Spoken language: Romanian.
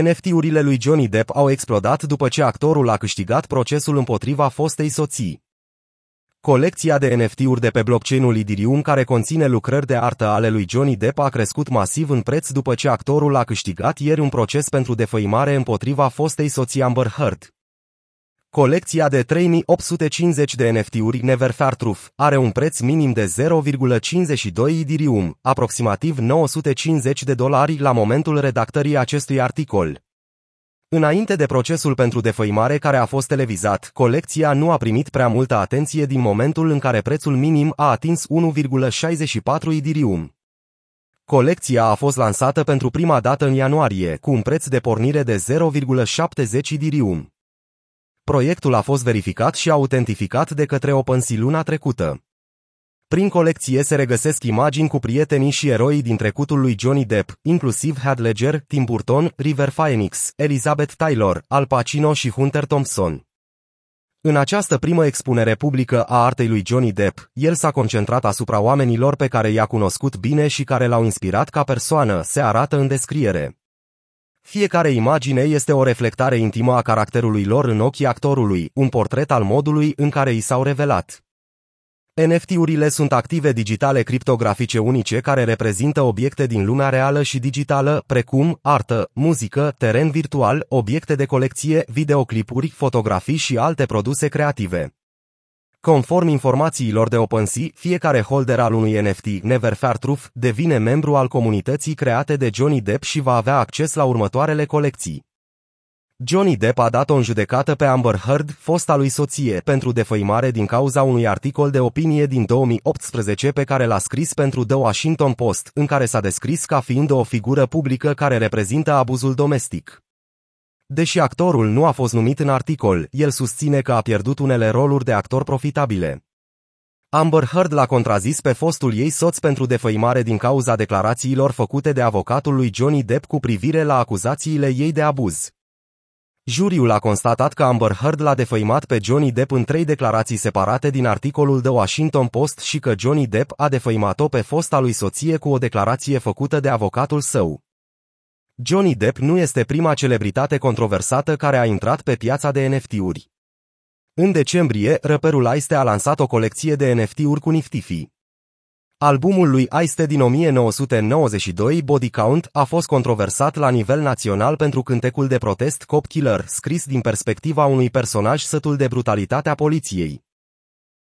NFT-urile lui Johnny Depp au explodat după ce actorul a câștigat procesul împotriva fostei soții. Colecția de NFT-uri de pe blockchain-ul Ethereum care conține lucrări de artă ale lui Johnny Depp a crescut masiv în preț după ce actorul a câștigat ieri un proces pentru defăimare împotriva fostei soții Amber Heard. Colecția de 3850 de NFT-uri Neverfair Truth are un preț minim de 0,52 Ethereum, aproximativ 950 de dolari la momentul redactării acestui articol. Înainte de procesul pentru defăimare care a fost televizat, colecția nu a primit prea multă atenție din momentul în care prețul minim a atins 1,64 Ethereum. Colecția a fost lansată pentru prima dată în ianuarie, cu un preț de pornire de 0,70 Ethereum. Proiectul a fost verificat și autentificat de către OpenSea luna trecută. Prin colecție se regăsesc imagini cu prietenii și eroii din trecutul lui Johnny Depp, inclusiv Heath Ledger, Tim Burton, River Phoenix, Elizabeth Taylor, Al Pacino și Hunter Thompson. În această primă expunere publică a artei lui Johnny Depp, el s-a concentrat asupra oamenilor pe care i-a cunoscut bine și care l-au inspirat ca persoană, se arată în descriere. Fiecare imagine este o reflectare intimă a caracterului lor în ochii actorului, un portret al modului în care i s-au revelat. NFT-urile sunt active digitale criptografice unice care reprezintă obiecte din lumea reală și digitală, precum artă, muzică, teren virtual, obiecte de colecție, videoclipuri, fotografii și alte produse creative. Conform informațiilor de OpenSea, fiecare holder al unui NFT Never Fair Truth devine membru al comunității create de Johnny Depp și va avea acces la următoarele colecții. Johnny Depp a dat-o în judecată pe Amber Heard, fosta lui soție, pentru defăimare din cauza unui articol de opinie din 2018 pe care l-a scris pentru The Washington Post, în care s-a descris ca fiind o figură publică care reprezintă abuzul domestic. Deși actorul nu a fost numit în articol, el susține că a pierdut unele roluri de actor profitabile. Amber Heard l-a contrazis pe fostul ei soț pentru defăimare din cauza declarațiilor făcute de avocatul lui Johnny Depp cu privire la acuzațiile ei de abuz. Juriul a constatat că Amber Heard l-a defăimat pe Johnny Depp în trei declarații separate din articolul The Washington Post și că Johnny Depp a defăimat-o pe fosta lui soție cu o declarație făcută de avocatul său. Johnny Depp nu este prima celebritate controversată care a intrat pe piața de NFT-uri. În decembrie, răperul Ice a lansat o colecție de NFT-uri cu Niftifi. Albumul lui Ice din 1992, Body Count, a fost controversat la nivel național pentru cântecul de protest Cop Killer, scris din perspectiva unui personaj sătul de brutalitatea poliției.